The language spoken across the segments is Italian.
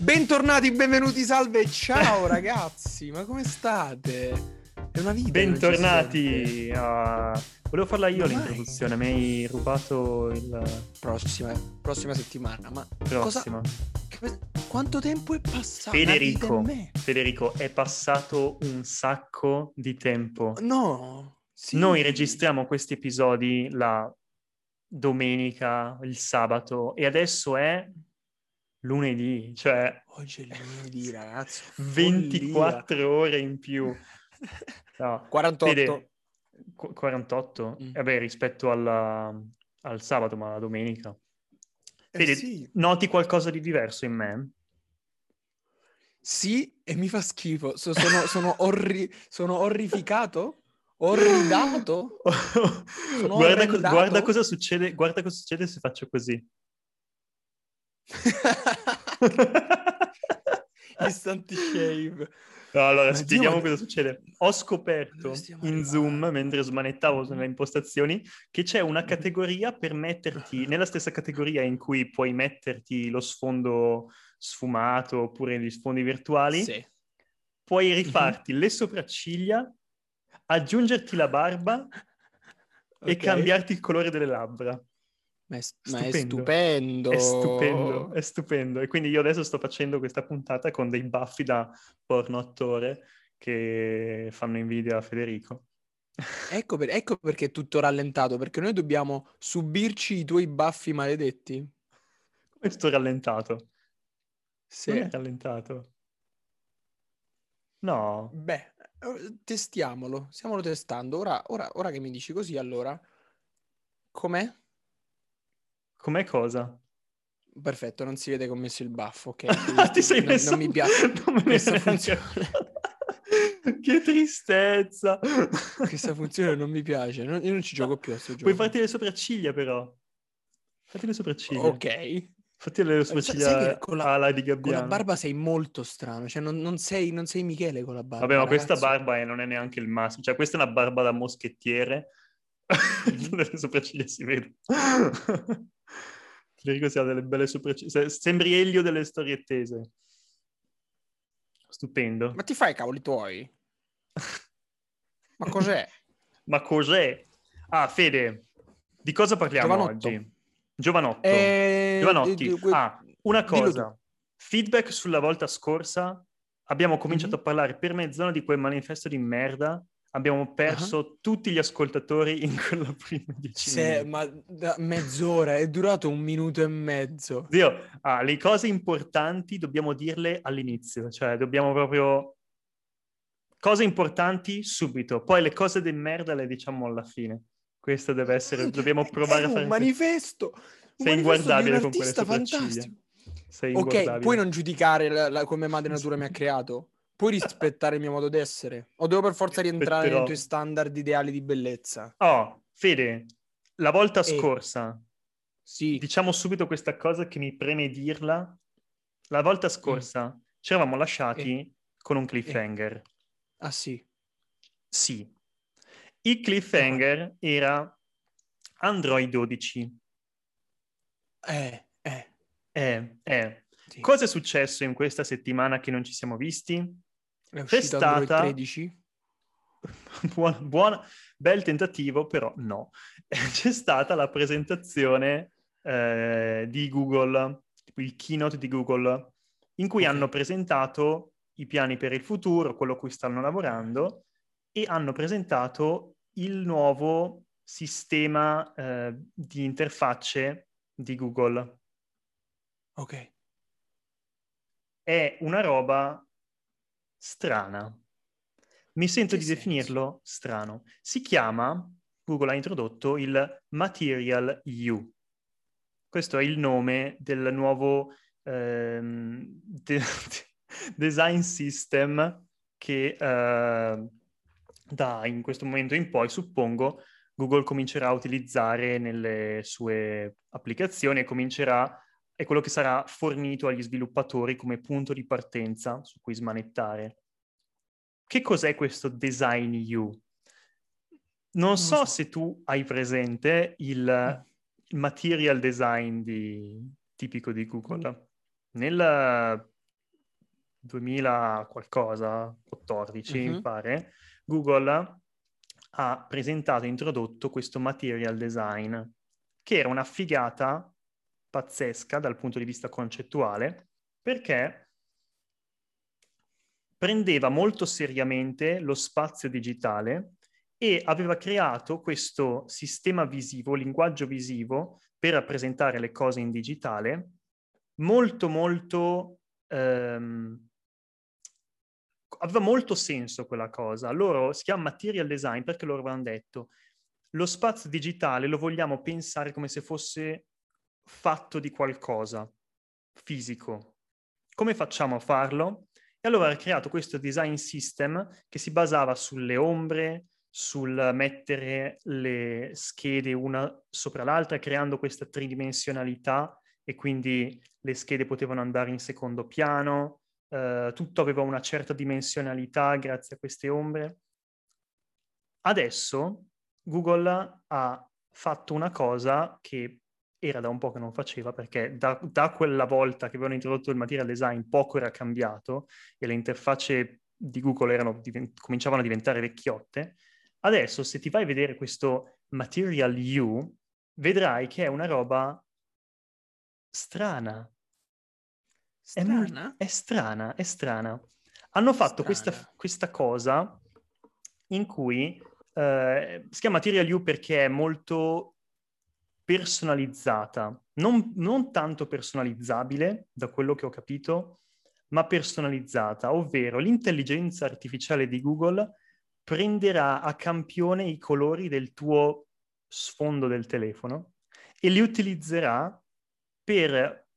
Bentornati, benvenuti, salve, ciao ragazzi, ma come state? È una vita. Bentornati. A... Volevo farla io ma l'introduzione, mai. mi hai rubato il... Prossima, prossima settimana, ma prossima. Cosa... Quanto tempo è passato? Federico, Federico, è passato un sacco di tempo. No. Sì. Noi registriamo questi episodi la domenica, il sabato e adesso è lunedì, cioè... Oggi è lunedì, ragazzi. 24 follia. ore in più. No, 48. Vede, 48? Mm. Vabbè, rispetto alla, al sabato, ma la domenica. Eh Vedi, sì. noti qualcosa di diverso in me? Sì, e mi fa schifo. So, sono, sono, orri- sono orrificato? Orridato? guarda, co- guarda, cosa succede, guarda cosa succede se faccio così. Instant shave. No, allora, Ma spieghiamo Dio, cosa succede. Ho scoperto in Zoom, mentre smanettavo sulle impostazioni, che c'è una categoria per metterti, nella stessa categoria in cui puoi metterti lo sfondo sfumato oppure gli sfondi virtuali, sì. puoi mm-hmm. rifarti le sopracciglia, aggiungerti la barba okay. e cambiarti il colore delle labbra. Ma è, ma è, stupendo. È stupendo, è stupendo. E quindi io adesso sto facendo questa puntata con dei baffi da porno attore che fanno invidia a Federico. Ecco, per, ecco perché è tutto rallentato, perché noi dobbiamo subirci i tuoi baffi maledetti. Come sto rallentato? Sì. Non è rallentato. No. Beh, eh, testiamolo, stiamolo testando. Ora, ora, ora che mi dici così, allora, com'è? Com'è cosa? Perfetto, non si vede che ho messo il baffo, ok? Ti sei non, messo... Non mi piace non questa funzione. che tristezza! questa funzione non mi piace, non, io non ci gioco più a questo gioco. Puoi farti le sopracciglia però. Fatti le sopracciglia. Ok. Fatti le sopracciglia con la, di Gabbiano. Con la barba sei molto strano, cioè non, non, sei, non sei, Michele con la barba. Vabbè, ma ragazzo. questa barba è, non è neanche il massimo, cioè questa è una barba da moschettiere. Mm-hmm. le sopracciglia si vedono. Federico si ha delle belle sopracciglia. Sembri Elio delle storie tese. Stupendo. Ma ti fai i cavoli tuoi? Ma cos'è? Ma cos'è? Ah, Fede, di cosa parliamo Giovanotto. oggi? Giovanotto. Eh, Giovanotti. Eh, ah, una cosa. Feedback sulla volta scorsa. Abbiamo cominciato mm-hmm. a parlare per mezz'ora di quel manifesto di merda abbiamo perso uh-huh. tutti gli ascoltatori in quella prima dieci sì, ma da mezz'ora, è durato un minuto e mezzo. Dio, ah, le cose importanti dobbiamo dirle all'inizio, cioè dobbiamo proprio... Cose importanti subito, poi le cose di merda le diciamo alla fine. Questo deve essere, dobbiamo provare a fare... un manifesto! Un Sei inguardabile con quelle sopracciglia. Sei ok, puoi non giudicare la, la, come madre natura mi ha creato? Puoi rispettare il mio modo d'essere? O devo per forza rientrare nei tuoi standard ideali di bellezza? Oh, Fede, la volta e... scorsa, sì. diciamo subito questa cosa che mi preme dirla. La volta scorsa mm. ci eravamo lasciati e... con un cliffhanger. E... Ah sì? Sì. Il cliffhanger oh. era Android 12. Eh, eh. Eh, eh. Sì. Cosa è successo in questa settimana che non ci siamo visti? È C'è stata... 13? buona, buona, bel tentativo, però no. C'è stata la presentazione eh, di Google, il keynote di Google, in cui okay. hanno presentato i piani per il futuro, quello a cui stanno lavorando, e hanno presentato il nuovo sistema eh, di interfacce di Google. Ok. È una roba strana. Mi sento di senso? definirlo strano. Si chiama, Google ha introdotto il Material U. Questo è il nome del nuovo ehm, de- design system che eh, da in questo momento in poi, suppongo, Google comincerà a utilizzare nelle sue applicazioni e comincerà è quello che sarà fornito agli sviluppatori come punto di partenza su cui smanettare. Che cos'è questo design U? Non so, so se tu hai presente il material design di, tipico di Google. Nel 2000 qualcosa, 14 mm-hmm. mi pare, Google ha presentato e introdotto questo material design, che era una figata pazzesca dal punto di vista concettuale, perché prendeva molto seriamente lo spazio digitale e aveva creato questo sistema visivo, linguaggio visivo, per rappresentare le cose in digitale, molto molto ehm, aveva molto senso quella cosa. Loro si chiama material design perché loro avevano detto lo spazio digitale lo vogliamo pensare come se fosse fatto di qualcosa fisico. Come facciamo a farlo? E allora ha creato questo design system che si basava sulle ombre, sul mettere le schede una sopra l'altra, creando questa tridimensionalità e quindi le schede potevano andare in secondo piano, eh, tutto aveva una certa dimensionalità grazie a queste ombre. Adesso Google ha fatto una cosa che era da un po' che non faceva perché da, da quella volta che avevano introdotto il material design poco era cambiato e le interfacce di Google erano, divent- cominciavano a diventare vecchiotte. Adesso se ti vai a vedere questo Material U, vedrai che è una roba strana, Strana? È, è strana, è strana. Hanno fatto questa, questa, cosa in cui eh, si chiama Material U perché è molto personalizzata, non, non tanto personalizzabile, da quello che ho capito, ma personalizzata, ovvero l'intelligenza artificiale di Google prenderà a campione i colori del tuo sfondo del telefono e li utilizzerà per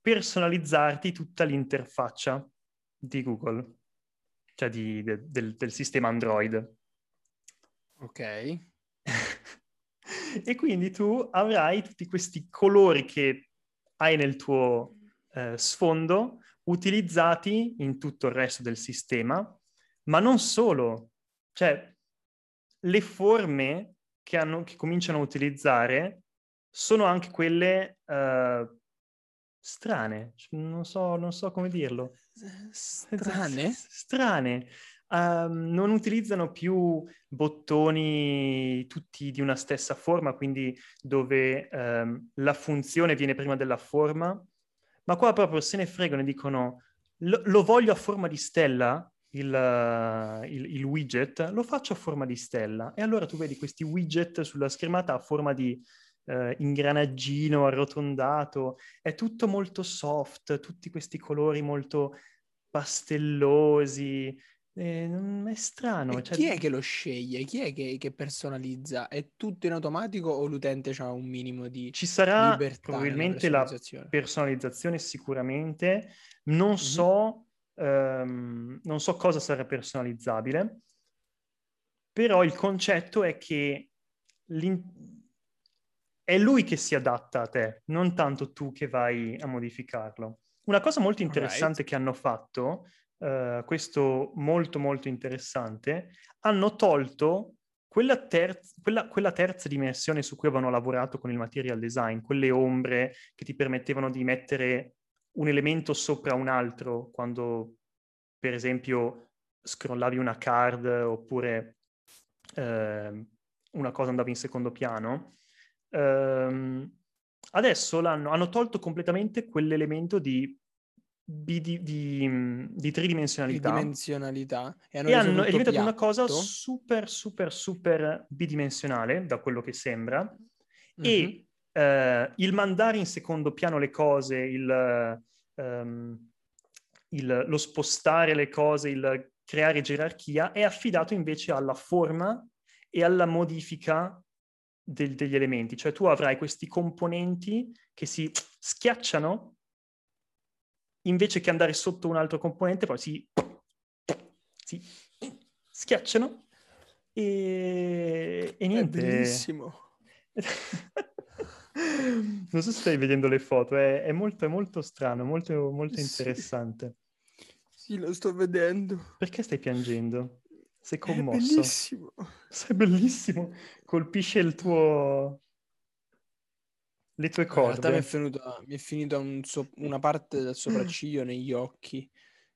personalizzarti tutta l'interfaccia di Google, cioè di, de, del, del sistema Android. Ok. E quindi tu avrai tutti questi colori che hai nel tuo eh, sfondo utilizzati in tutto il resto del sistema, ma non solo, cioè le forme che, hanno, che cominciano a utilizzare sono anche quelle uh, strane, non so, non so come dirlo. Strane? strane. Um, non utilizzano più bottoni tutti di una stessa forma, quindi dove um, la funzione viene prima della forma, ma qua proprio se ne fregano e dicono lo, lo voglio a forma di stella, il, il, il, widget, lo faccio a forma di stella. E allora tu vedi questi widget sulla schermata a forma di eh, ingranaggino arrotondato, è tutto molto soft, tutti questi colori molto pastellosi. Eh, è strano. Cioè... Chi è che lo sceglie? Chi è che, che, personalizza? È tutto in automatico o l'utente ha un minimo di Ci sarà probabilmente la personalizzazione sicuramente. Non mm-hmm. so, um, non so cosa sarà personalizzabile, però il concetto è che è lui che si adatta a te, non tanto tu che vai a modificarlo. Una cosa molto interessante right. che hanno fatto, uh, questo molto molto interessante, hanno tolto quella, terz- quella, quella, terza dimensione su cui avevano lavorato con il material design, quelle ombre che ti permettevano di mettere un elemento sopra un altro quando, per esempio, scrollavi una card oppure eh, una cosa andava in secondo piano. Ehm, adesso hanno tolto completamente quell'elemento di, di, di, di tridimensionalità. Tridimensionalità. E hanno, e hanno è diventato una cosa super, super, super bidimensionale, da quello che sembra. Mm-hmm. E eh, il mandare in secondo piano le cose, il, um, il, lo spostare le cose, il creare gerarchia, è affidato invece alla forma e alla modifica del, degli elementi, cioè tu avrai questi componenti che si schiacciano invece che andare sotto un altro componente, poi si, si schiacciano e, e niente. È bellissimo. non so se stai vedendo le foto, è, è molto, è molto strano, molto, molto interessante. Sì. sì, lo sto vedendo. Perché stai piangendo? Sei commosso. È bellissimo. Sei bellissimo. Colpisce il tuo... le tue corde. In realtà mi è, venuto, mi è finita un so- una parte del sopracciglio negli occhi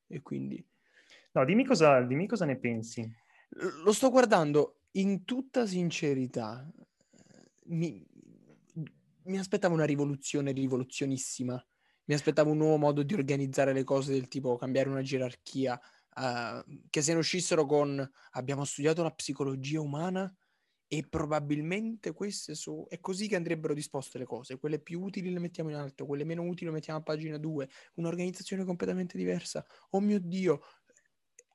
e quindi... No, dimmi cosa, dimmi cosa ne pensi. Lo sto guardando in tutta sincerità. Mi, mi aspettavo una rivoluzione rivoluzionissima. Mi aspettavo un nuovo modo di organizzare le cose del tipo cambiare una gerarchia, uh, che se ne uscissero con abbiamo studiato la psicologia umana e probabilmente queste sono... È così che andrebbero disposte le cose. Quelle più utili le mettiamo in alto, quelle meno utili le mettiamo a pagina 2. Un'organizzazione completamente diversa. Oh mio Dio,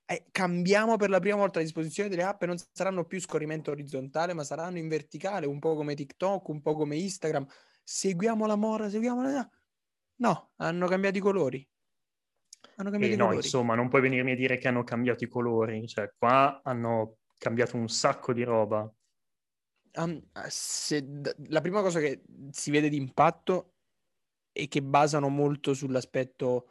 eh, cambiamo per la prima volta la disposizione delle app e non saranno più scorrimento orizzontale, ma saranno in verticale, un po' come TikTok, un po' come Instagram. Seguiamo la mora, seguiamo la... No, hanno cambiato i colori. Hanno cambiato eh, i no, colori. insomma, non puoi venirmi a dire che hanno cambiato i colori. Cioè, qua hanno cambiato un sacco di roba. Um, se, la prima cosa che si vede di impatto è che basano molto sull'aspetto,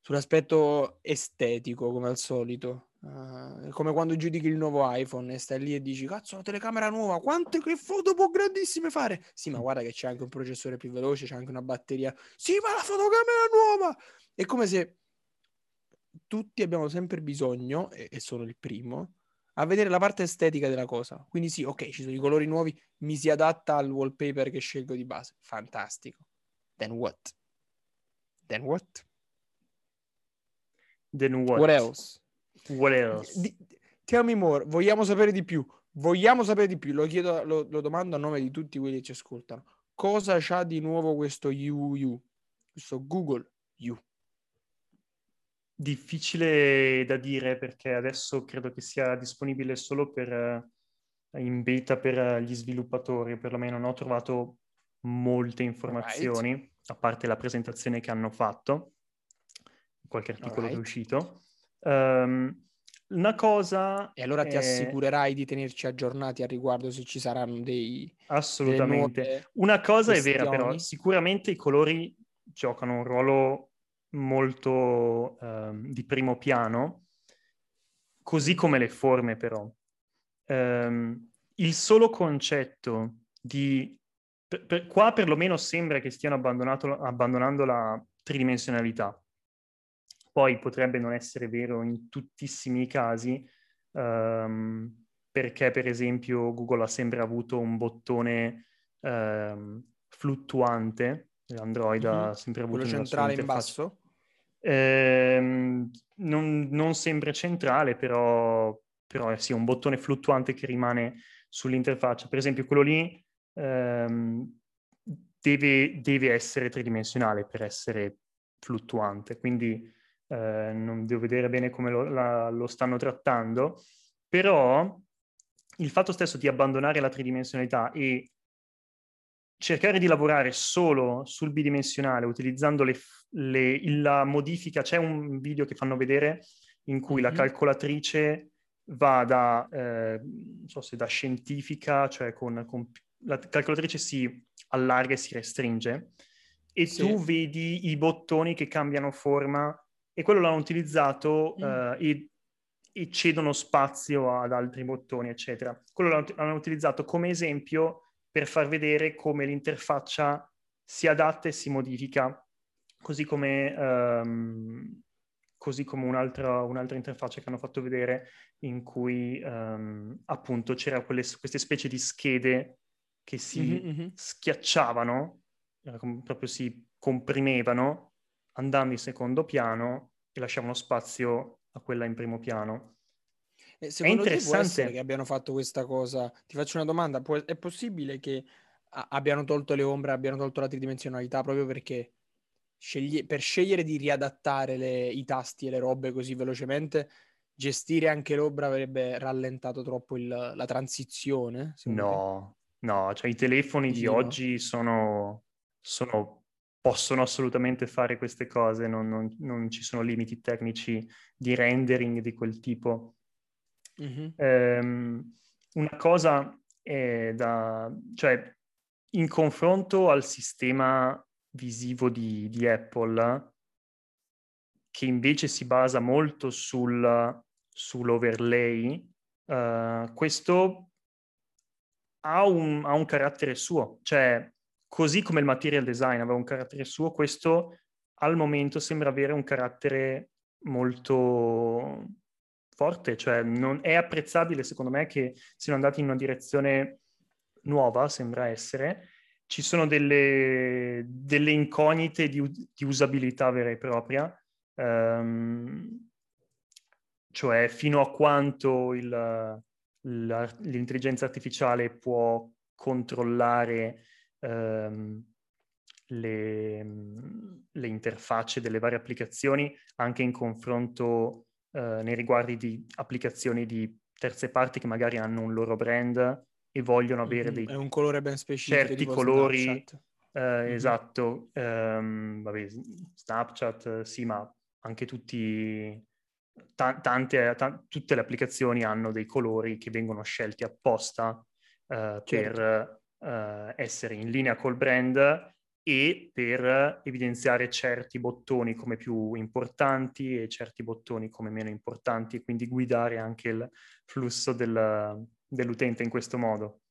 sull'aspetto estetico, come al solito. Uh, come quando giudichi il nuovo iPhone e stai lì e dici cazzo la telecamera nuova quante che foto può grandissime fare? Sì ma guarda che c'è anche un processore più veloce c'è anche una batteria. Sì ma la fotocamera nuova! È come se tutti abbiamo sempre bisogno e, e sono il primo a vedere la parte estetica della cosa. Quindi sì, ok, ci sono i colori nuovi, mi si adatta al wallpaper che scelgo di base. Fantastico. Then what? Then what? Then what? What else? What else? Tell me more. Vogliamo sapere di più. Vogliamo sapere di più. Lo chiedo, lo, lo domando a nome di tutti quelli che ci ascoltano. Cosa c'ha di nuovo questo UU? Questo Google U? Difficile da dire perché adesso credo che sia disponibile solo per, eh, in beta per gli sviluppatori, perlomeno non ho trovato molte informazioni, right. a parte la presentazione che hanno fatto, qualche articolo right. che è uscito. Um, una cosa... E allora ti assicurerai di tenerci aggiornati a riguardo se ci saranno dei... Assolutamente. Una cosa questioni. è vera però, sicuramente i colori giocano un ruolo molto eh, di primo piano, così come le forme però. Eh, il solo concetto di... Per, per, qua perlomeno sembra che stiano abbandonando la tridimensionalità. Poi potrebbe non essere vero in tuttissimi i casi, ehm, perché per esempio Google ha sempre avuto un bottone ehm, fluttuante, Android mm-hmm. ha sempre avuto quello centrale in basso? Ehm, non, non, sempre centrale, però, però è sì, un bottone fluttuante che rimane sull'interfaccia. Per esempio, quello lì ehm, deve, deve, essere tridimensionale per essere fluttuante, quindi eh, non devo vedere bene come lo, la, lo stanno trattando, però il fatto stesso di abbandonare la tridimensionalità e cercare di lavorare solo sul bidimensionale utilizzando le, le, la modifica, c'è un video che fanno vedere in cui mm-hmm. la calcolatrice va da, eh, non so se da scientifica, cioè con, con, la calcolatrice si allarga e si restringe e sì. tu vedi i bottoni che cambiano forma e quello l'hanno utilizzato mm. uh, e, e, cedono spazio ad altri bottoni, eccetera. Quello l'hanno, l'hanno utilizzato come esempio per far vedere come l'interfaccia si adatta e si modifica, così come, um, così come un'altra, un'altra, interfaccia che hanno fatto vedere in cui um, appunto c'era quelle, queste specie di schede che si mm-hmm. schiacciavano, proprio si comprimevano andando in secondo piano e lasciavano spazio a quella in primo piano. Secondo è interessante te che abbiano fatto questa cosa. Ti faccio una domanda: Può, è possibile che a- abbiano tolto le ombre, abbiano tolto la tridimensionalità proprio perché scegli- per scegliere di riadattare le- i tasti e le robe così velocemente, gestire anche l'ombra avrebbe rallentato troppo il- la transizione? No, te? no, cioè i telefoni Dici di oggi sono, sono, possono assolutamente fare queste cose, non, non, non ci sono limiti tecnici di rendering di quel tipo. Mm-hmm. Um, una cosa è da... cioè, in confronto al sistema visivo di, di Apple, che invece si basa molto sul, sull'overlay, uh, questo ha un, ha un, carattere suo, cioè così come il material design aveva un carattere suo, questo al momento sembra avere un carattere molto forte, cioè non è apprezzabile secondo me che siano andati in una direzione nuova, sembra essere. Ci sono delle, delle incognite di, di, usabilità vera e propria, um, cioè fino a quanto il, l'intelligenza artificiale può controllare um, le, le, interfacce delle varie applicazioni anche in confronto uh, nei riguardi di applicazioni di terze parti che magari hanno un loro brand e vogliono avere mm-hmm. dei è un colore ben specifico certi colori uh, mm-hmm. esatto um, vabbè, Snapchat sì ma anche tutti t- tante, t- tutte le applicazioni hanno dei colori che vengono scelti apposta uh, certo. per uh, essere in linea col brand e per evidenziare certi bottoni come più importanti e certi bottoni come meno importanti e quindi guidare anche il flusso del, dell'utente in questo modo.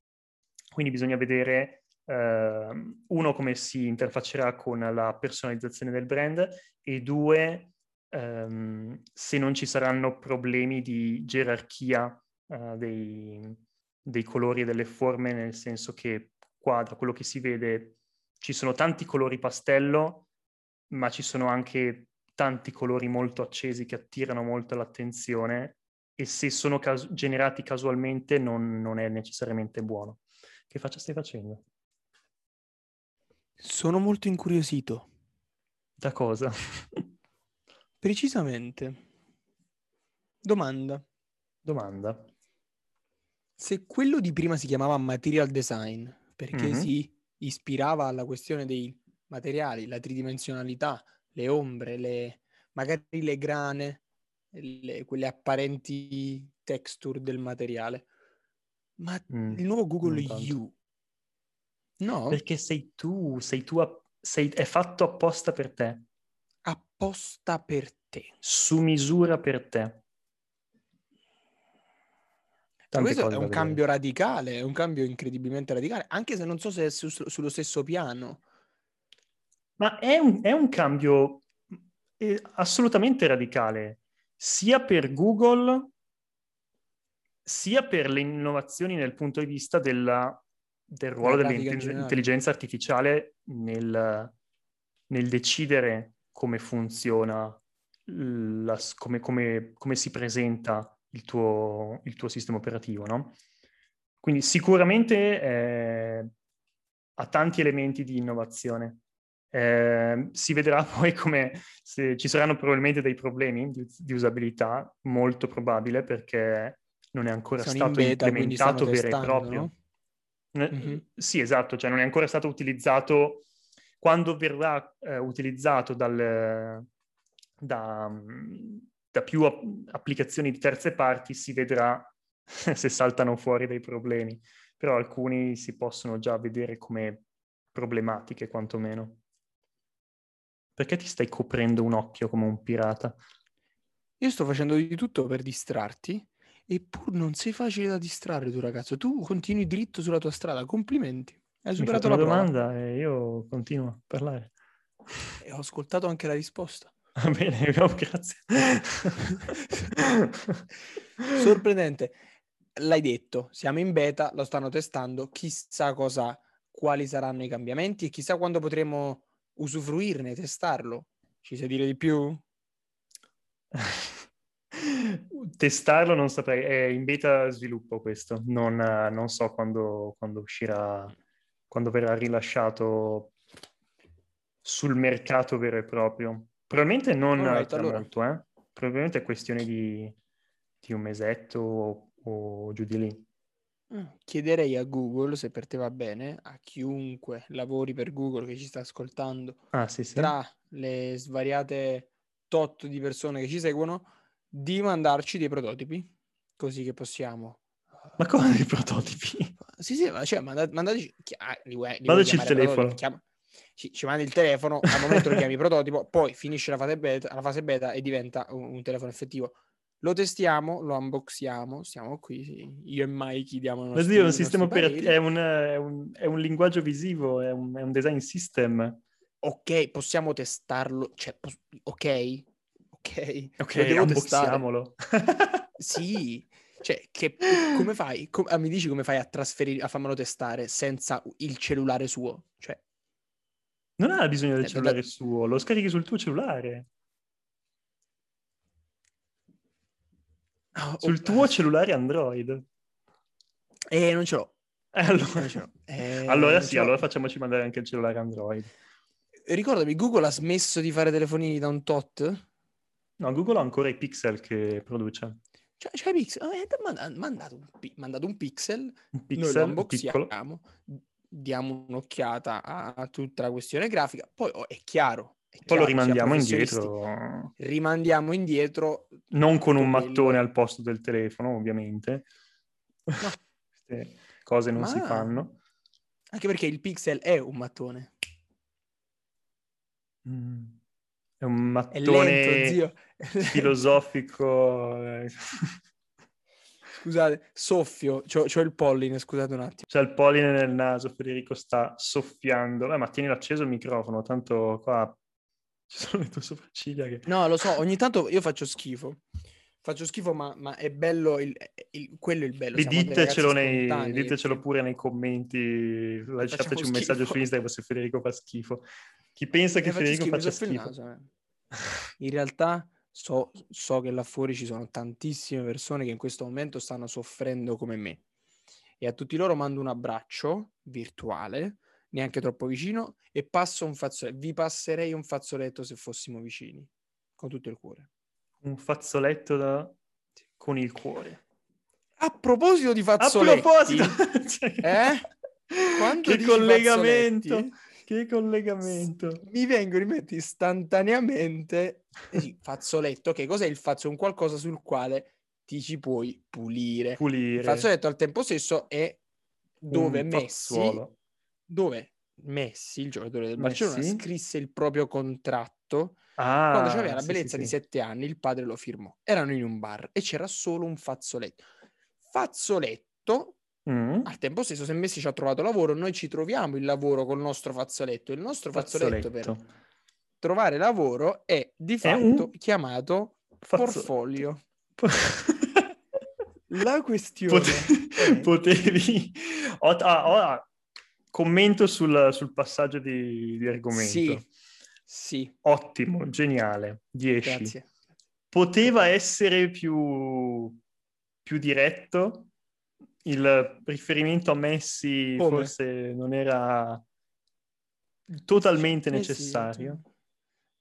Quindi bisogna vedere eh, uno come si interfaccerà con la personalizzazione del brand e due ehm, se non ci saranno problemi di gerarchia eh, dei, dei colori e delle forme, nel senso che qua da quello che si vede ci sono tanti colori pastello, ma ci sono anche tanti colori molto accesi che attirano molto l'attenzione e se sono cas- generati casualmente non, non, è necessariamente buono. Che faccia stai facendo? Sono molto incuriosito. Da cosa? Precisamente. Domanda. Domanda. Se quello di prima si chiamava material design, perché mm-hmm. si ispirava alla questione dei materiali, la tridimensionalità, le ombre, le, magari le grane, le, quelle apparenti texture del materiale. Ma mm, il nuovo Google U, no? Perché sei tu, sei tu, sei, è fatto apposta per te. Apposta per te. Su misura per te. Tante questo è un cambio radicale, è un cambio incredibilmente radicale, anche se non so se è su, sullo stesso piano. Ma è un, è un cambio eh, assolutamente radicale sia per Google sia per le innovazioni nel punto di vista della, del ruolo dell'intelligenza artificiale nel, nel, decidere come funziona, la, come, come, come, si presenta il tuo, il tuo sistema operativo, no? Quindi sicuramente eh, ha tanti elementi di innovazione. Eh, si vedrà poi come ci saranno probabilmente dei problemi di, di usabilità, molto probabile perché non è ancora Sono stato beta, implementato vero e proprio. No? Mm-hmm. Sì, esatto, cioè non è ancora stato utilizzato. Quando verrà eh, utilizzato dal, da, da, più applicazioni di terze parti si vedrà se saltano fuori dei problemi, però alcuni si possono già vedere come problematiche quantomeno. Perché ti stai coprendo un occhio come un pirata? Io sto facendo di tutto per distrarti, eppur non sei facile da distrarre tu ragazzo. Tu continui dritto sulla tua strada, complimenti. Hai superato la domanda e io continuo a parlare. E ho ascoltato anche la risposta. Va bene, grazie. Sorprendente. L'hai detto, siamo in beta, lo stanno testando, chissà cosa, quali saranno i cambiamenti e chissà quando potremo usufruirne, testarlo. Ci sai dire di più? Testarlo non saprei, è in beta sviluppo questo, non, non so quando, quando, uscirà, quando verrà rilasciato sul mercato vero e proprio. Probabilmente non right, allora. molto, eh? probabilmente è questione di, di un mesetto o, o giù di lì. Mm, chiederei a Google, se per te va bene, a chiunque lavori per Google che ci sta ascoltando, ah, sì, sì. tra le svariate tot di persone che ci seguono, di mandarci dei prototipi, così che possiamo... Ma come dei prototipi? Sì, sì, cioè, mandat- mandateci... Ah, li vuoi, li Mandaci il telefono. Chiama... Ci, ci, mandi il telefono, al momento lo chiami prototipo, poi finisce la fase beta, la fase beta e diventa un, un telefono effettivo. Lo testiamo, lo unboxiamo, siamo qui, sì. io e Mikey diamo Ma Dio, un sistema operativo, è, è, è, un linguaggio visivo, è un, è un, design system. Ok, possiamo testarlo, cioè, ok, ok, Ok, lo unboxiamolo. Sì, cioè, che, come fai? Com- ah, mi dici come fai a trasferire, a farmelo testare senza il cellulare suo? Cioè, Non ha bisogno del Eh, cellulare da- suo, lo scarichi sul tuo cellulare. oh, Sul oh, tuo cellulare Android. Eh, non ce l'ho. Eh, allora, ce l'ho. Eh, allora sì, allora facciamoci mandare anche il cellulare Android. Ricordami, Google ha smesso di fare telefonini da un tot? No, Google ha ancora i pixel che produce. Cioè, i pixel. Manda- mandato, un mandato un pixel, Un noi lo pixel piccolo. Diamo un'occhiata a, tutta la questione grafica, poi oh, è chiaro. è Poi lo chiaro, siamo rimandiamo indietro, Rimandiamo indietro. non con un quello- mattone al posto del telefono, ovviamente. Queste cose non si Ma- fanno. Anche perché il pixel è un mattone. Mm. È un È mattone lento, zio. filosofico. Scusate, soffio. C'ho, c'ho il polline, scusate un attimo. C'è il polline nel naso, Federico sta soffiando. Eh, ma tieni acceso il microfono, tanto qua ci sono le tue sopracciglia che... No, lo so, ogni tanto io faccio schifo. Faccio schifo, ma, ma è bello, il, il- quello è il bello. Ditecelo, nei- ditecelo pure nei commenti, lasciateci Facciamo un messaggio schifo. su Instagram se Federico fa schifo. Chi pensa che Federico schifo, faccia schifo? naso, eh. In realtà so, so che là fuori ci sono tantissime persone che in questo momento stanno soffrendo come me. E a tutti loro mando un abbraccio virtuale, neanche troppo vicino, e passo un fazzoletto. Vi passerei un fazzoletto se fossimo vicini, con tutto il cuore. Un fazzoletto da- con il cuore. A proposito di A fazzoletti, proposito! Cioè, eh? Quando che collegamento! fazzoletti, Che collegamento! mi vengono in mente istantaneamente sì, fazzoletto. Che cos'è il fazzo? Un qualcosa sul quale ti ci puoi pulire. Il Pulire. fazzoletto al tempo stesso è dove un Messi, fazzuolo. dove Messi, il giocatore del Messi? Barcellona, scrisse il proprio contratto. Ah, Quando aveva la bellezza sì, di sì. sette anni, il padre lo firmò. Erano in un bar e c'era solo un fazzoletto. Fazzoletto Mm. al tempo stesso, se Messi ci ha trovato lavoro, noi ci troviamo il lavoro col nostro fazzoletto. Il nostro fazzoletto, per Fazzoletto. trovare lavoro è di È fatto un chiamato portfolio. Po- La questione Pote- è- potevi... Ho- ah, ah, commento sul, sul passaggio di, di argomento. Sì, sì, Ottimo, geniale, 10. grazie. Poteva essere più, più diretto? Il riferimento a Messi Come? forse non era totalmente Messi- necessario?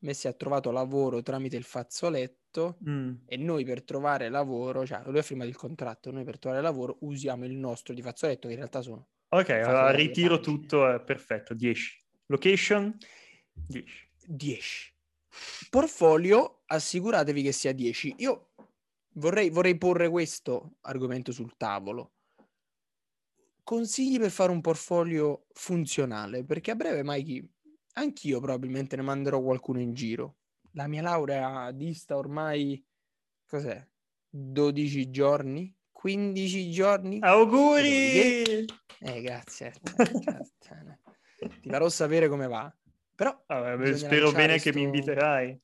Messi ha trovato lavoro tramite il fazzoletto Mm. e noi per trovare lavoro, cioè lui ha firmato il contratto, noi per trovare lavoro usiamo il nostro di fazzoletto che in realtà sono Ok, allora ritiro tutto, è perfetto, 10. Location? 10. 10. Portfolio, assicuratevi che sia 10. Io vorrei, vorrei porre questo argomento sul tavolo. Consigli per fare un portfolio funzionale, perché a breve, Mikey, anch'io probabilmente ne manderò qualcuno in giro. La mia laurea dista ormai, cos'è? 12 giorni? 15 giorni? Auguri! Eh, grazie. eh, grazie. Ti farò sapere come va. Però beh, bisogna spero bene che mi sto- inviterai.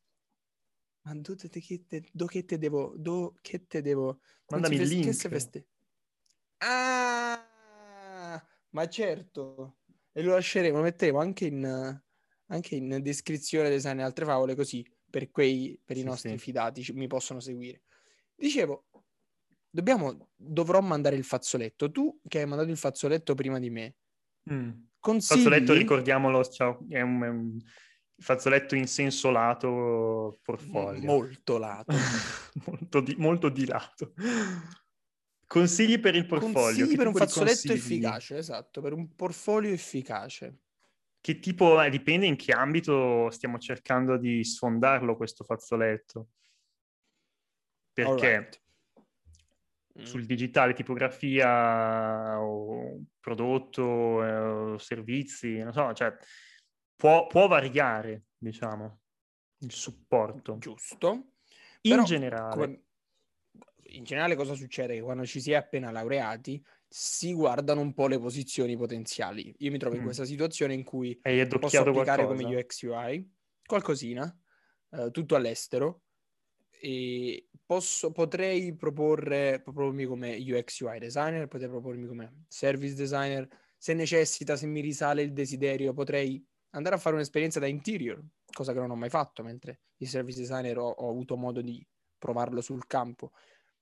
Ma do, te, che te, do che te devo, do che te devo... Mandami il link. Ah, ma certo. E lo lasceremo, lo metteremo anche in, anche in descrizione delle sane altre favole, così per, quei, per i Sì, nostri sì. fidati ci- mi possono seguire. Dicevo, dobbiamo, dovrò mandare il fazzoletto. Tu che hai mandato il fazzoletto prima di me, Mm. consigli... Fazzoletto, ricordiamolo, ciao, è un, è un fazzoletto in senso lato portfolio. Molto lato. molto, di, molto di lato. Consigli per il portfolio. Consigli per un fazzoletto consigli? efficace, esatto, per un portfolio efficace. Che tipo, eh, dipende in che ambito stiamo cercando di sfondarlo questo fazzoletto. Perché Alright. Mm. sul digitale, tipografia o prodotto eh, o servizi, non so, cioè può, può variare, diciamo, il supporto. Giusto. In Però, generale, come- in generale cosa succede? Che quando ci si è appena laureati si guardano un po' le posizioni potenziali. Io mi trovo in Mm. questa situazione in cui posso applicare qualcosa? come UX UI, qualcosina, eh, tutto all'estero, e posso, potrei proporre, propormi come UX UI designer, potrei propormi come service designer, se necessita, se mi risale il desiderio, potrei andare a fare un'esperienza da interior, cosa che non ho mai fatto, mentre il service designer ho, ho avuto modo di provarlo sul campo.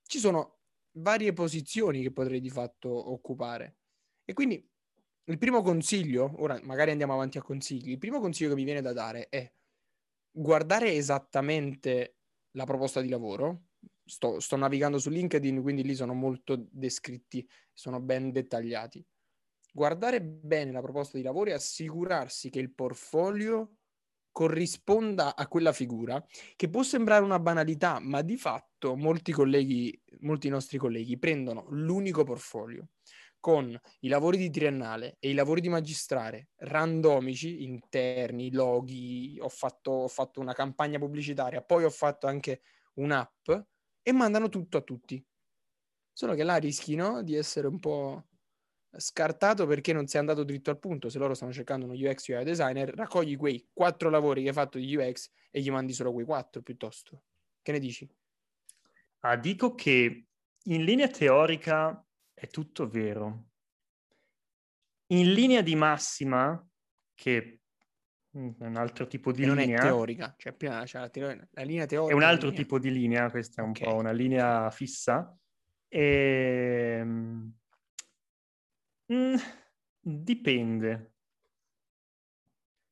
Ci sono varie posizioni che potrei di fatto occupare. E quindi il primo consiglio, ora magari andiamo avanti a consigli, il primo consiglio che mi viene da dare è guardare esattamente la proposta di lavoro. Sto, sto navigando su LinkedIn, quindi lì sono molto descritti, sono ben dettagliati. Guardare bene la proposta di lavoro e assicurarsi che il portfolio corrisponda a quella figura, che può sembrare una banalità, ma di fatto molti colleghi, molti nostri colleghi prendono l'unico portfolio con i lavori di triennale e i lavori di magistrale randomici, interni, loghi, ho fatto, ho fatto una campagna pubblicitaria, poi ho fatto anche un'app e mandano tutto a tutti. Solo che là rischi no, di essere un po' scartato perché non sei andato dritto al punto. Se loro stanno cercando uno UX UI designer, raccogli quei quattro lavori che hai fatto di UX e gli mandi solo quei quattro piuttosto. Che ne dici? Ah, dico che in linea teorica è tutto vero. In linea di massima, che è un altro tipo di non linea. è teorica, cioè prima c'è la, teoria, la linea teorica. È un altro tipo di linea, questa è un okay. po' una linea fissa. E... Mm, dipende.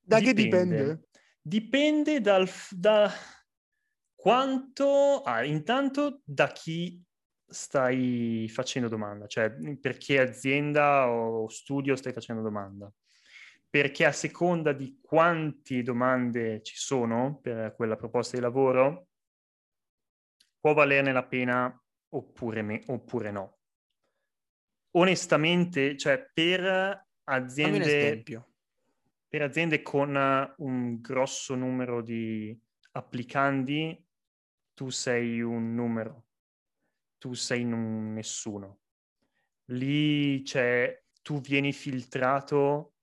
Da dipende. che dipende? Dipende dal, da quanto... Ah, intanto da chi stai facendo domanda, cioè per che azienda o studio stai facendo domanda. Perché a seconda di quante domande ci sono per quella proposta di lavoro, può valerne la pena oppure, me- oppure no. Onestamente, cioè per aziende, per aziende con un grosso numero di applicanti, tu sei un numero tu sei un nessuno. Lì c'è, tu vieni filtrato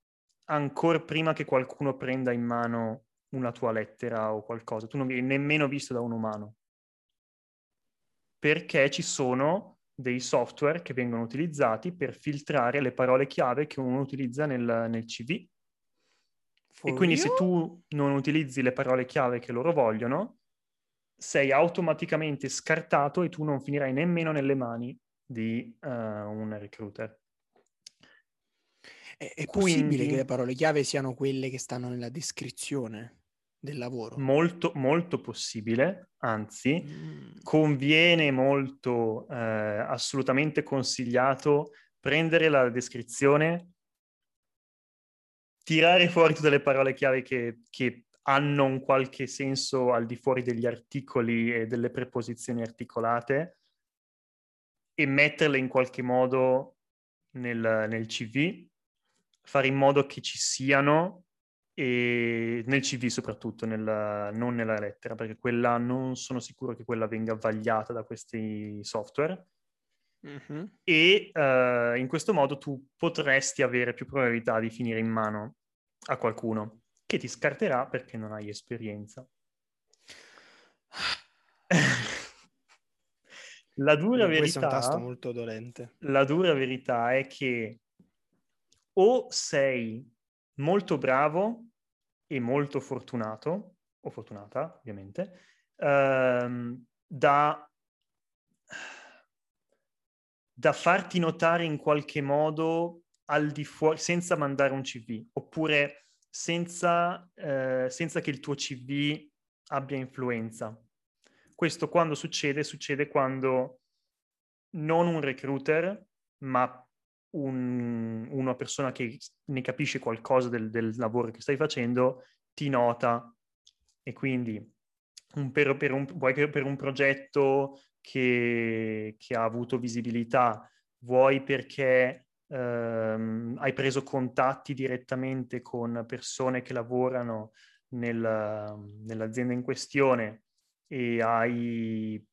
ancora prima che qualcuno prenda in mano una tua lettera o qualcosa. Tu non vieni nemmeno visto da un umano. Perché ci sono dei software che vengono utilizzati per filtrare le parole chiave che uno utilizza nel, nel CV. For e quindi you? se tu non utilizzi le parole chiave che loro vogliono, sei automaticamente scartato e tu non finirai nemmeno nelle mani di uh, un recruiter. È, è Quindi, possibile che le parole chiave siano quelle che stanno nella descrizione del lavoro? Molto, molto possibile, anzi, mm. conviene molto, eh, assolutamente consigliato prendere la descrizione, tirare fuori tutte le parole chiave che, che hanno un qualche senso al di fuori degli articoli e delle preposizioni articolate e metterle in qualche modo nel, nel CV, fare in modo che ci siano e nel CV soprattutto, nel, non nella lettera, perché quella non sono sicuro che quella venga vagliata da questi software. Mm-hmm. E uh, in questo modo tu potresti avere più probabilità di finire in mano a qualcuno che ti scarterà perché non hai esperienza. la dura verità... Questo è un tasto molto dolente. La dura verità è che o sei molto bravo e molto fortunato, o fortunata ovviamente, ehm, da, da farti notare in qualche modo al di fuori, senza mandare un CV, oppure senza, eh, senza che il tuo CV abbia influenza. Questo quando succede? Succede quando non un recruiter, ma un, una persona che ne capisce qualcosa del, del, lavoro che stai facendo ti nota. E quindi un, per, per, un, per un progetto che, che ha avuto visibilità, vuoi perché ehm, hai preso contatti direttamente con persone che lavorano nel, nell'azienda in questione e hai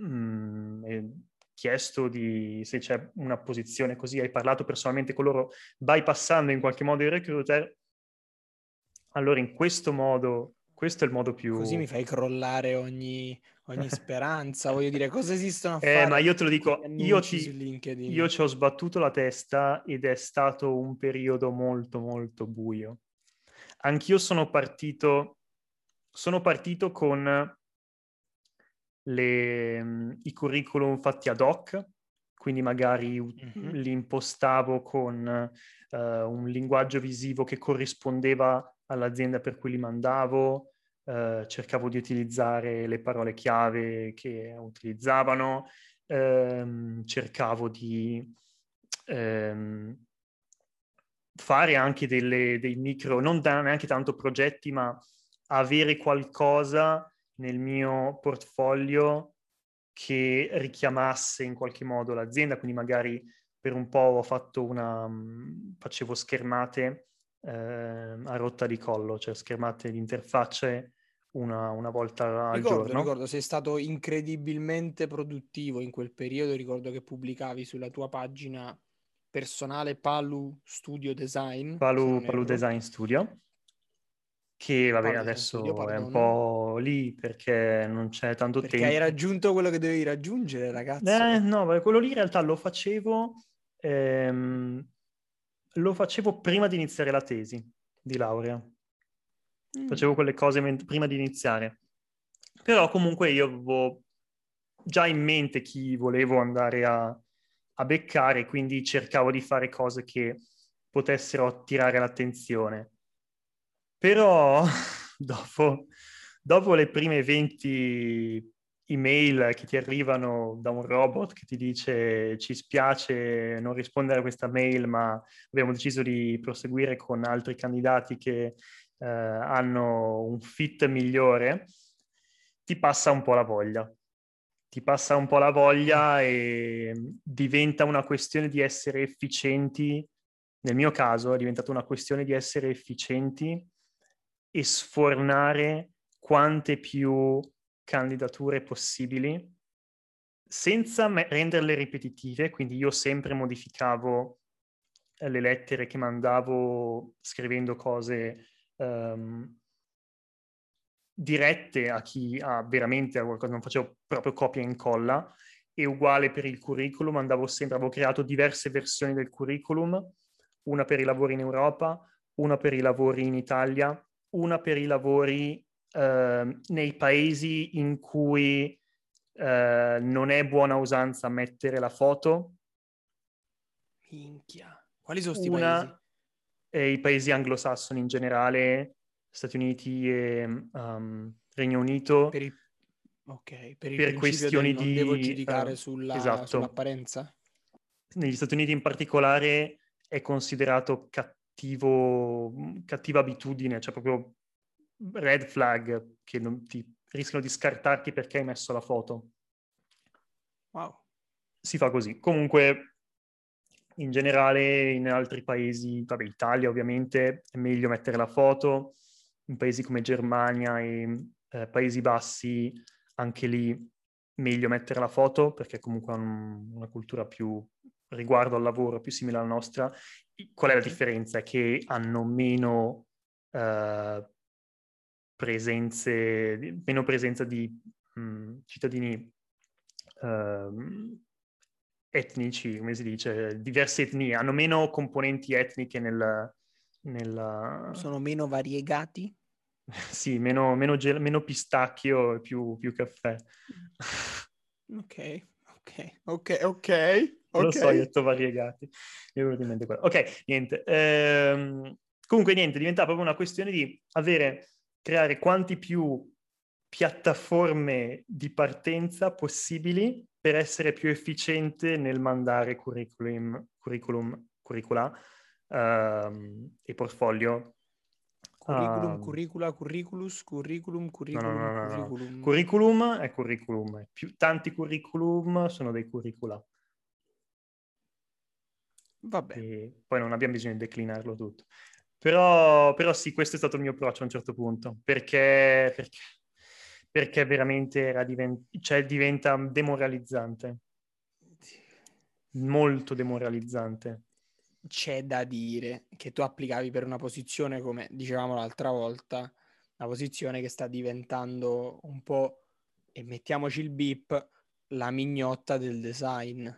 mm, chiesto di, se c'è una posizione così, hai parlato personalmente con loro, bypassando in qualche modo il recruiter, allora in questo modo Questo è il modo più... Così mi fai crollare ogni, ogni speranza. Voglio dire, cosa esistono a eh, fare? Ma io te lo dico, io, LinkedIn? io ci ho sbattuto la testa ed è stato un periodo molto, molto buio. Anch'io sono partito, sono partito con le, i curriculum fatti ad hoc, quindi magari mm-hmm. li impostavo con uh, un linguaggio visivo che corrispondeva all'azienda per cui li mandavo, uh, cercavo di utilizzare le parole chiave che utilizzavano, um, cercavo di um, fare anche delle, dei micro, non da, neanche tanto progetti, ma avere qualcosa nel mio portfolio che richiamasse in qualche modo l'azienda, quindi magari per un po' ho fatto una, facevo schermate eh, a rotta di collo, cioè schermate di interfacce una, una volta al ricordo, giorno. Ricordo, sei stato incredibilmente produttivo in quel periodo, ricordo che pubblicavi sulla tua pagina personale Palu Studio Design. Palu, Palu Design Studio che vabbè Palu adesso Studio, è un po' lì perché non c'è tanto perché tempo. hai raggiunto quello che dovevi raggiungere, ragazzi. Eh, no, quello lì in realtà lo facevo, ehm, lo facevo prima di iniziare la tesi di laurea. Mm. Facevo quelle cose ment- prima di iniziare. Però comunque io avevo già in mente chi volevo andare a, a beccare, quindi cercavo di fare cose che potessero attirare l'attenzione. Però dopo, dopo le prime 20 email che ti arrivano da un robot che ti dice ci spiace non rispondere a questa mail, ma abbiamo deciso di proseguire con altri candidati che eh, hanno un fit migliore, ti passa un po' la voglia. Ti passa un po' la voglia e diventa una questione di essere efficienti. Nel mio caso è diventata una questione di essere efficienti e sfornare quante più candidature possibili senza me- renderle ripetitive, quindi io sempre modificavo eh, le lettere che mandavo scrivendo cose um, dirette a chi ha veramente qualcosa, non facevo proprio copia e incolla, e uguale per il curriculum, andavo sempre, avevo creato diverse versioni del curriculum, una per i lavori in Europa, una per i lavori in Italia una per i lavori eh, nei paesi in cui eh, non è buona usanza mettere la foto. Minchia. Quali sono questi una, paesi? Eh, I paesi anglosassoni in generale, Stati Uniti e um, Regno Unito. Per, il... okay. per, per questioni di... devo giudicare uh, sulla, esatto. sull'apparenza? Negli Stati Uniti in particolare è considerato cattivo cattivo, cattiva abitudine, cioè proprio red flag che non ti rischiano di scartarti perché hai messo la foto. Wow. Si fa così. Comunque, in generale, in altri paesi, vabbè, Italia ovviamente, è meglio mettere la foto. In paesi come Germania e eh, Paesi Bassi, anche lì meglio mettere la foto perché comunque hanno una cultura più riguardo al lavoro più simile alla nostra Qual è la differenza? Che hanno meno uh, presenze, meno presenza di mh, mm, cittadini uh, etnici, come si dice, diverse etnie, hanno meno componenti etniche nel... nel... Sono meno variegati? sì, meno, meno, gel- meno pistacchio e più, più caffè. ok, ok, ok, ok. Okay. lo so, io ho detto variegati. Mi è venuto in mente quello. Ok, niente. Ehm, comunque niente, diventa proprio una questione di avere, creare quanti più piattaforme di partenza possibili per essere più efficiente nel mandare curriculum, curriculum curricula um, e portfolio. Curriculum, um, curricula, curriculus, curriculum, curriculum, no, no, no, curriculum. Curriculum è curriculum. Più, tanti curriculum sono dei curricula. Vabbè. Poi non abbiamo bisogno di declinarlo tutto. Però, però, sì, questo è stato il mio approccio a un certo punto, perché, perché, perché veramente divent- cioè, diventa demoralizzante. Molto demoralizzante. C'è da dire che tu applicavi per una posizione, come dicevamo l'altra volta, una posizione che sta diventando un po', e mettiamoci il beep, la mignotta del design.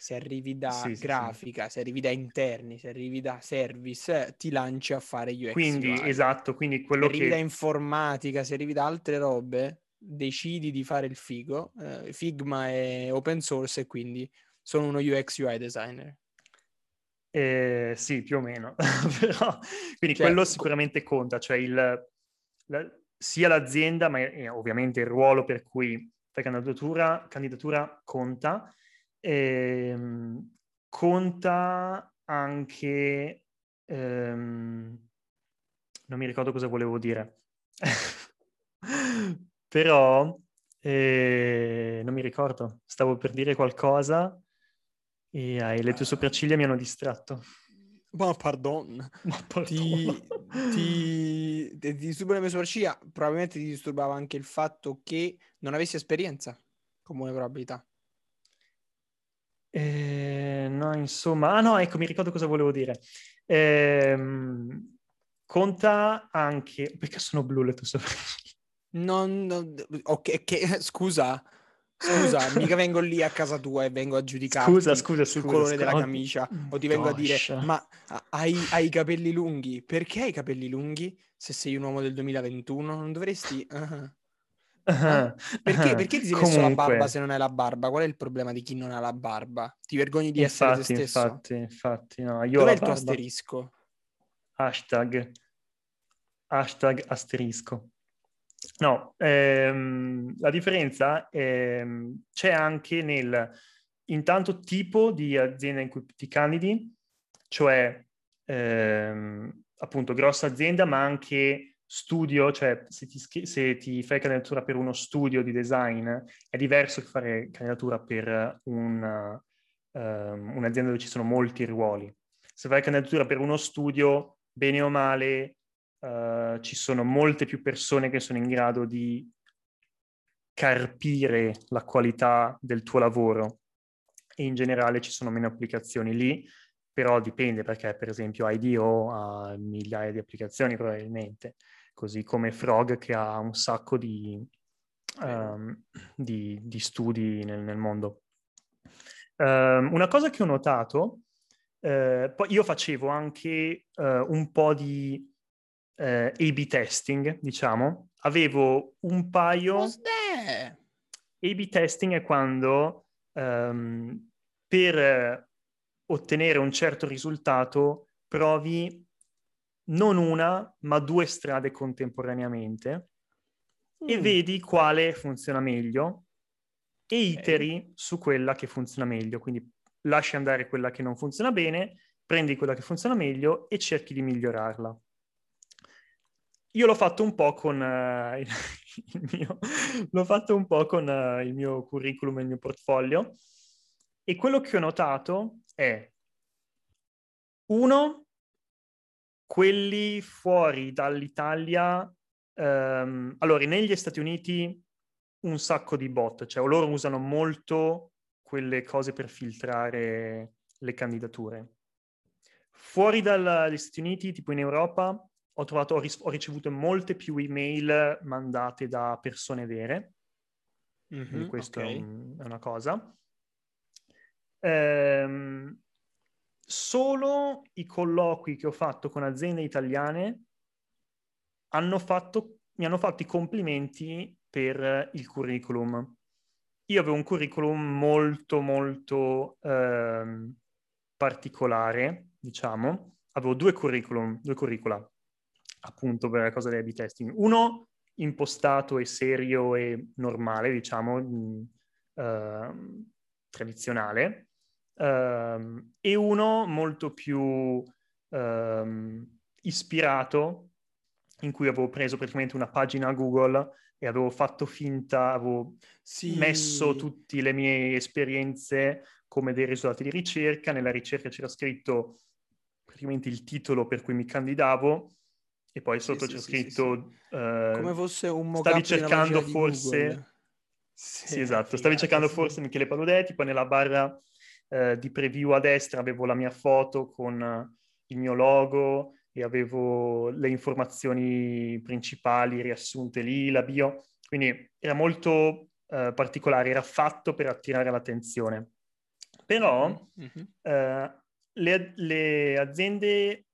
Se arrivi da Sì, sì, grafica, se arrivi da interni, se arrivi da service, ti lanci a fare UX Quindi, UI. esatto, quindi Se quello arrivi da che... informatica, se arrivi da altre robe, decidi di fare il figo. eh, Figma è open source e quindi sono uno UX UI designer. Eh, sì, più o meno. Però, quindi Cioè, quello sicuramente conta, cioè il, la- sia l'azienda, ma eh, ovviamente il ruolo per cui fai candidatura, candidatura conta. Ehm, conta anche... ehm, non mi ricordo cosa volevo dire. Però eh, non mi ricordo. Stavo per dire qualcosa e eh, le tue sopracciglia mi hanno distratto. Ma pardon. Ma Ti, perdono. ti, ti disturba le mie sopracciglia? Probabilmente ti disturbava anche il fatto che non avessi esperienza, con buone probabilità. Eh, no, insomma, ah no, ecco, mi ricordo cosa volevo dire. Ehm, conta anche, perché sono blu le tue sopracciglia? Non, non- ok, che- scusa, scusa, mica vengo lì a casa tua e vengo a giudicarti Scusa, scusa, sul scusa, colore scusa. della camicia o ti vengo a dire, ma ha- hai, hai i capelli lunghi? Perché hai i capelli lunghi? Se sei un uomo del 2021 non dovresti... ah. Ah, Perché, ah. perché ti sei messo la barba se non hai la barba? Qual è il problema di chi non ha la barba? Ti vergogni di essere te infatti, stesso? infatti, infatti, no, io Dov'è il tuo asterisco? Hashtag, hashtag asterisco. No, ehm, la differenza ehm, c'è anche nel intanto tipo di azienda in cui ti candidi, cioè ehm, appunto grossa azienda, ma anche studio, cioè se ti, se ti fai candidatura per uno studio di design è diverso che fare candidatura per un, ehm, un'azienda dove ci sono molti ruoli. Se fai candidatura per uno studio, bene o male, eh, ci sono molte più persone che sono in grado di carpire la qualità del tuo lavoro e in generale ci sono meno applicazioni lì, però dipende perché per esempio IDO ha migliaia di applicazioni probabilmente, così come Frog che ha un sacco di, ehm, di, di studi nel, nel mondo. Ehm, una cosa che ho notato, eh, poi io facevo anche eh, un po' di eh, A-B testing, diciamo, avevo un paio... Cos'è? A-B testing è quando ehm, per eh, ottenere un certo risultato provi non una, ma due strade contemporaneamente e Mm. vedi quale funziona meglio e iteri su quella che funziona meglio. Quindi lasci andare quella che non funziona bene, prendi quella che funziona meglio e cerchi di migliorarla. Io l'ho fatto un po' con eh, il, il mio, l'ho fatto un po' con eh, il mio curriculum e il mio portfolio e quello che ho notato è uno, quelli fuori dall'Italia, ehm, allora negli Stati Uniti un sacco di bot, cioè loro usano molto quelle cose per filtrare le candidature. Fuori dagli Stati Uniti, tipo in Europa, ho, trovato, ho, ris- ho ricevuto molte più email mandate da persone vere, quindi Mhm, questa ok. è, un- è una cosa. Ehm, solo i colloqui che ho fatto con aziende italiane hanno fatto, mi hanno fatto i complimenti per il curriculum. Io avevo un curriculum molto, molto ehm, particolare, diciamo. Avevo due curriculum, due curricula, appunto per la cosa dell'A-B testing. Uno impostato e serio e normale, diciamo, ehm, tradizionale, ehm, e uno molto più ehm, ispirato, in cui avevo preso praticamente una pagina Google e avevo fatto finta, avevo Sì. messo tutte le mie esperienze come dei risultati di ricerca. Nella ricerca c'era scritto praticamente il titolo per cui mi candidavo e poi sotto sì, c'era sì, scritto... eh, Come fosse un stavi cercando forse... Sì, esatto, stavi cercando forse Michele Paludetti, poi nella barra eh, di preview a destra avevo la mia foto con eh, il mio logo e avevo le informazioni principali riassunte lì, la bio, quindi era molto eh, particolare, era fatto per attirare l'attenzione. Però mm-hmm. eh, le, le, aziende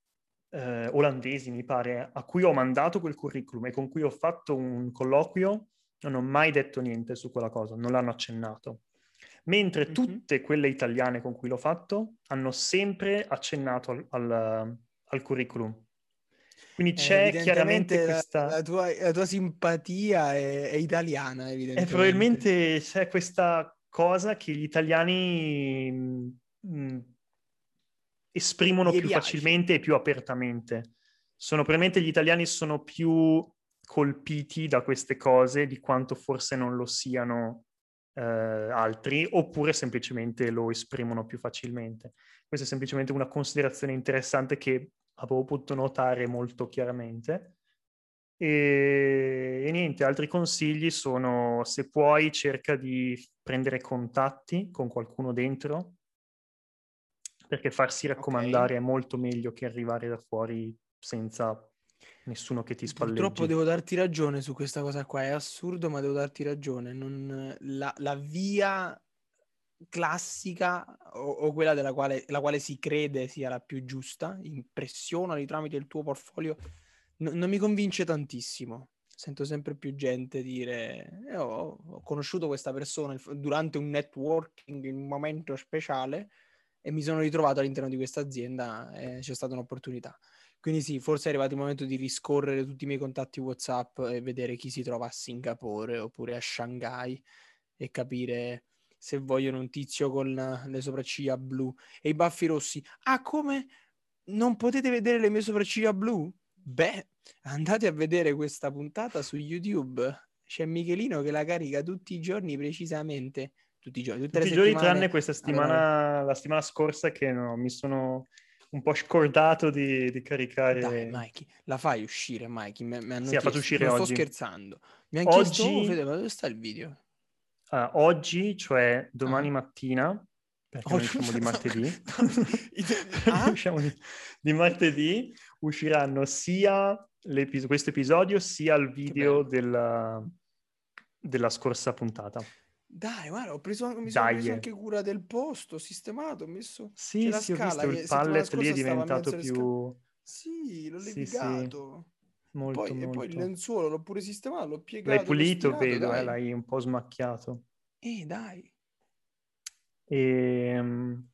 eh, olandesi, mi pare, a cui ho mandato quel curriculum e con cui ho fatto un colloquio, non ho mai detto niente su quella cosa, non l'hanno accennato. Mentre mm-hmm. tutte quelle italiane con cui l'ho fatto hanno sempre accennato al, al, al curriculum. Quindi eh, c'è eh, chiaramente questa... La tua, la tua simpatia è, è, italiana, evidentemente. E probabilmente c'è questa cosa che gli italiani mh, mm, esprimono Gli più piace. facilmente e più apertamente. Sono probabilmente gli italiani sono più colpiti da queste cose di quanto forse non lo siano eh, altri, oppure semplicemente lo esprimono più facilmente. Questa è semplicemente una considerazione interessante che avevo potuto notare molto chiaramente. E, e, niente, altri consigli sono se puoi cerca di prendere contatti con qualcuno dentro, perché farsi raccomandare okay. è molto meglio che arrivare da fuori senza nessuno che ti spalleggi. Purtroppo devo darti ragione su questa cosa qua, è assurdo ma devo darti ragione. Non, la, la via classica o, o quella della quale, la quale si crede sia la più giusta, impressionali tramite il tuo portfolio, no, non mi convince tantissimo. Sento sempre più gente dire: eh, ho, ho, conosciuto questa persona durante un networking in un momento speciale e mi sono ritrovato all'interno di questa azienda e c'è stata un'opportunità. Quindi sì, forse è arrivato il momento di riscorrere tutti i miei contatti WhatsApp e vedere chi si trova a Singapore oppure a Shanghai e capire se vogliono un tizio con le sopracciglia blu e i baffi rossi. Ah, come? Non potete vedere le mie sopracciglia blu? Beh, andate a vedere questa puntata su YouTube. C'è Michelino che la carica tutti i giorni precisamente. Tutti i giorni, tutte tutti i giorni tranne questa settimana, allora... la settimana scorsa che no, mi sono un po' scordato di, di caricare. Dai, Mikey, la fai uscire, Mikey. Mi, mi hanno sì, chiesto, uscire non oggi. sto scherzando. Mi hanno oggi... chiesto, oh, Fede, ma dove sta il video? Uh, oggi, cioè domani ah. mattina, perché oh, noi usciamo di martedì, ah? usciamo di, di, martedì, usciranno sia questo episodio sia il video della, della scorsa puntata. Dai, guarda, ho preso, mi sono preso anche cura del posto, ho sistemato, ho messo... Sì, sì, ho visto il pallet lì è diventato più... Sì, l'ho levigato. Sì, sì. Molto, poi, molto. E poi il lenzuolo l'ho pure sistemato, l'ho piegato. L'hai pulito, stirato, vedo, eh, l'hai un po' smacchiato. Eh, dai. E... Ehm,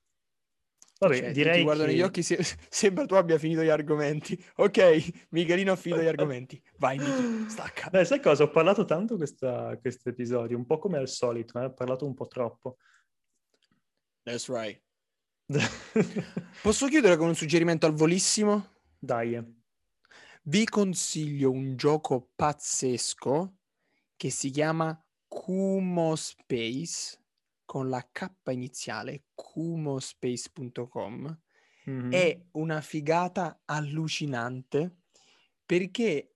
vabbè, cioè, direi ti guardo che... negli occhi, se... sembra tu abbia finito gli argomenti. Ok, Michelino ha finito gli argomenti. Vai, Michi, stacca. Beh, sai cosa? Ho parlato tanto questo episodio, un po' come al solito, eh? ho parlato un po' troppo. That's right. Posso chiudere con un suggerimento al volissimo? Dai. Vi consiglio un gioco pazzesco che si chiama Kumo Space con la K iniziale, kumospace.com. Mm-hmm. È una figata allucinante perché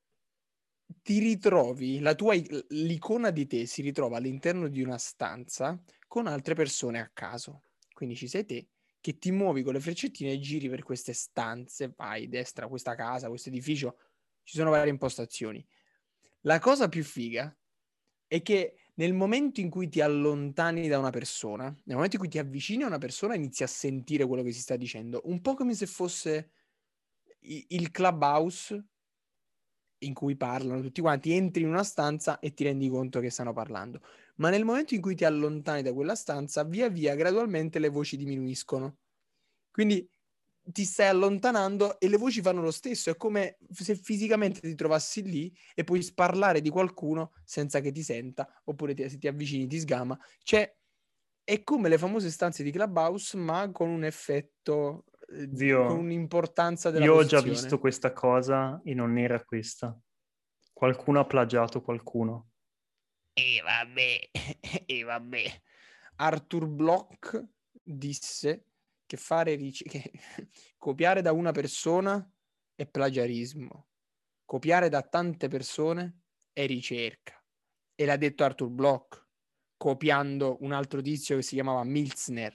ti ritrovi, la tua, l'icona di te si ritrova all'interno di una stanza con altre persone a caso. Quindi ci sei te che ti muovi con le freccettine e giri per queste stanze, vai destra, questa casa, questo edificio, ci sono varie impostazioni. La cosa più figa è che nel momento in cui ti allontani da una persona, nel momento in cui ti avvicini a una persona, inizi a sentire quello che si sta dicendo, un po' come se fosse il clubhouse in cui parlano tutti quanti, entri in una stanza e ti rendi conto che stanno parlando ma nel momento in cui ti allontani da quella stanza, via via gradualmente le voci diminuiscono. Quindi ti stai allontanando e le voci fanno lo stesso. È come se fisicamente ti trovassi lì e puoi sparlare di qualcuno senza che ti senta, oppure ti, se ti avvicini ti sgama. Cioè, è come le famose stanze di Clubhouse, ma con un effetto, eh, Zio, con un'importanza della Io ho posizione. già visto questa cosa e non era questa. Qualcuno ha plagiato qualcuno. E vabbè, e vabbè. Arthur Bloch disse che fare ric- che copiare da una persona è plagiarismo. Copiare da tante persone è ricerca. E l'ha detto Arthur Bloch, copiando un altro tizio che si chiamava Milzner.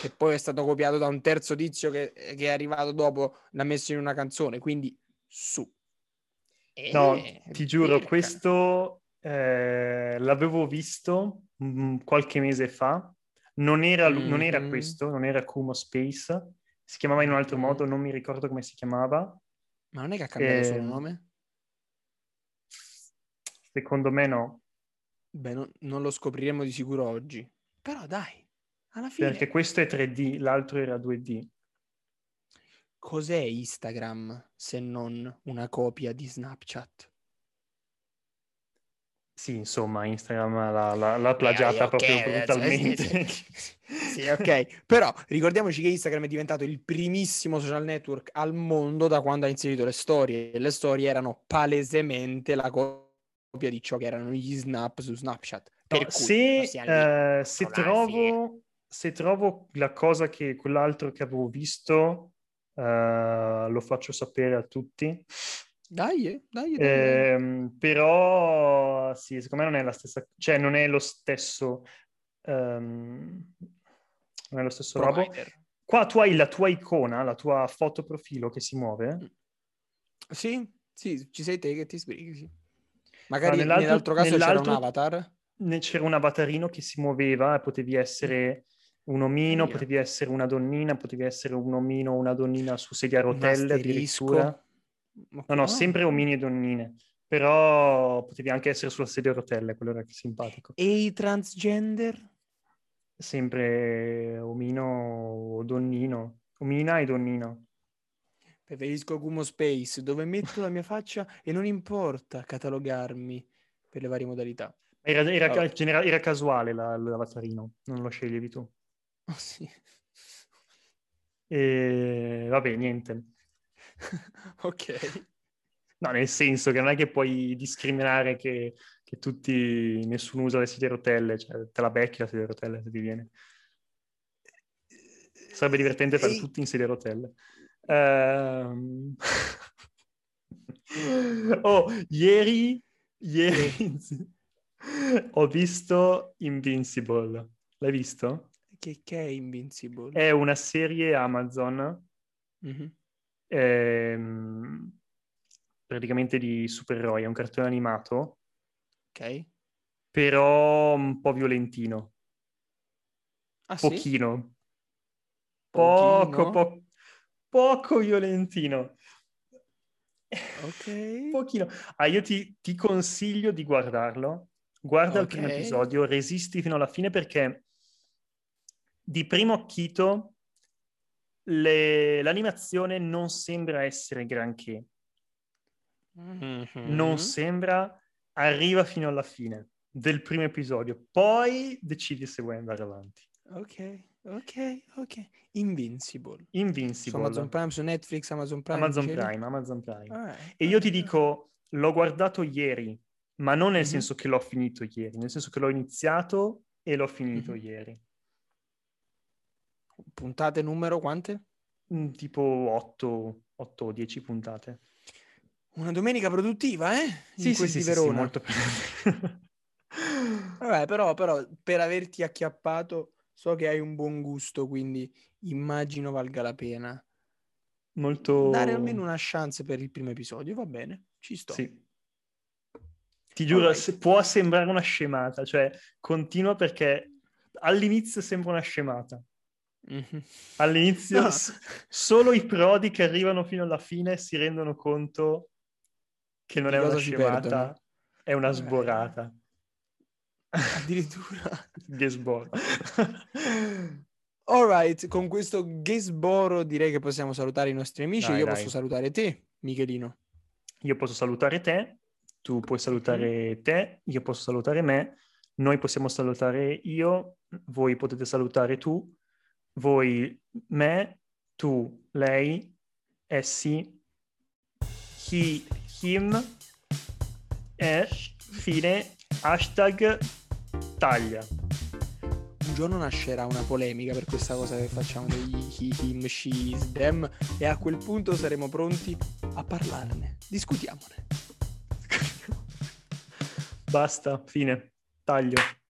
che poi è stato copiato da un terzo tizio che, che è arrivato dopo, l'ha messo in una canzone, quindi su. No, ti giuro, questo eh, l'avevo visto mm, qualche mese fa. Non era, lu- non era questo, non era Kumo Space. Si chiamava in un altro Mhm. modo, non mi ricordo come si chiamava. Ma non è che ha cambiato solo Ehm, nome? Secondo me no, Beh, non, non lo scopriremo di sicuro oggi. Però dai, alla fine, perché questo è 3D, l'altro era 2D. cos'è Instagram se non una copia di Snapchat? Sì, insomma, Instagram l'ha, l'ha- l'ha plagiata Eh, ok, proprio ragazzi, brutalmente. sì, ok. Però ricordiamoci che Instagram è diventato il primissimo social network al mondo da quando ha inserito le storie. E le storie erano palesemente la copia di ciò che erano gli snap su Snapchat. Per No, cui se, dire, eh, se trovo, se trovo la cosa che quell'altro che avevo visto, eh, lo faccio sapere a tutti. Dai, eh, dai, dai, dai. Ehm, però sì, secondo me non è la stessa, cioè non è lo stesso, ehm, non è lo stesso robo. Qua tu hai la tua icona, la tua foto profilo che si muove. Sì, sì, ci sei te che ti sbrighi. sì. Magari nell'altro- nell'altro, caso c'era nell'altro- un avatar. Ne- C'era un avatarino che si muoveva e potevi essere un omino, Via. potevi essere una donnina, potevi essere un omino o una donnina su sedia a rotelle addirittura. No, no, sempre omini e donnine. Però potevi anche essere sulla sedia a rotelle, quello era simpatico. E i transgender? Sempre omino o donnino. Omina e donnino. Preferisco Kumo Space, dove metto la mia faccia e non importa catalogarmi per le varie modalità. Era, era- Vabbè. genera- era casuale la- l'avatarino, non lo sceglievi tu. Oh, sì. E vabbè, niente. ok. No, nel senso che non è che puoi discriminare che, che tutti, nessuno usa le sedie a rotelle, cioè te la becchi la sedia a rotelle se ti viene. Sarebbe divertente fare tutti in sedia a rotelle. Ehm. oh, ieri, ieri ho visto Invincible. L'hai visto? Che, che è Invincible? È una serie Amazon Mhm. Ehm, praticamente di supereroi, è un cartone animato, Ok. però un po' violentino, Ah, sì? pochino, poco, Pochino? po- poco violentino. Ok. Pochino. Ah, io ti, ti consiglio di guardarlo. Guarda il primo episodio, resisti fino alla fine perché di primo acchito le- l'animazione non sembra essere granché. Mhm. non sembra, arriva fino alla fine del primo episodio, poi decidi se vuoi andare avanti. Ok, ok, ok. Invincible. Su Invincible, Amazon Prime, su Netflix, Amazon Prime. Amazon? Prime, Amazon Prime. Alright, E io ti dico, l'ho guardato ieri, ma non nel Mhm. senso che l'ho finito ieri, nel senso che l'ho iniziato e l'ho finito Mhm. ieri. Puntate numero quante? Mm, Tipo 8, 8 o 10 puntate. Una domenica produttiva, eh? In Sì, sì, quel sì, sì, sì, Verona. molto Vabbè, però, però per averti acchiappato so che hai un buon gusto, quindi immagino valga la pena. molto... Dare almeno una chance per il primo episodio, va bene, ci sto. Sì. Ti giuro, Alright. se- può sembrare una scemata, cioè continua perché all'inizio sembra una scemata. Mhm. All'inizio No. s- solo i prodi che arrivano fino alla fine si rendono conto che non Di è una scemata, è una Eh. sborata. Addirittura. che sboro. Alright, con questo Gesboro direi che possiamo salutare i nostri amici. Dai, Io dai. posso salutare te, Michelino. Io posso salutare te, tu puoi salutare te, io posso salutare me, noi possiamo salutare io, voi potete salutare tu, voi me, tu lei, essi, he, him e fine hashtag taglia. Un giorno nascerà una polemica per questa cosa che facciamo degli he, him, she, them e a quel punto saremo pronti a parlarne. Discutiamone. Basta, fine, taglio.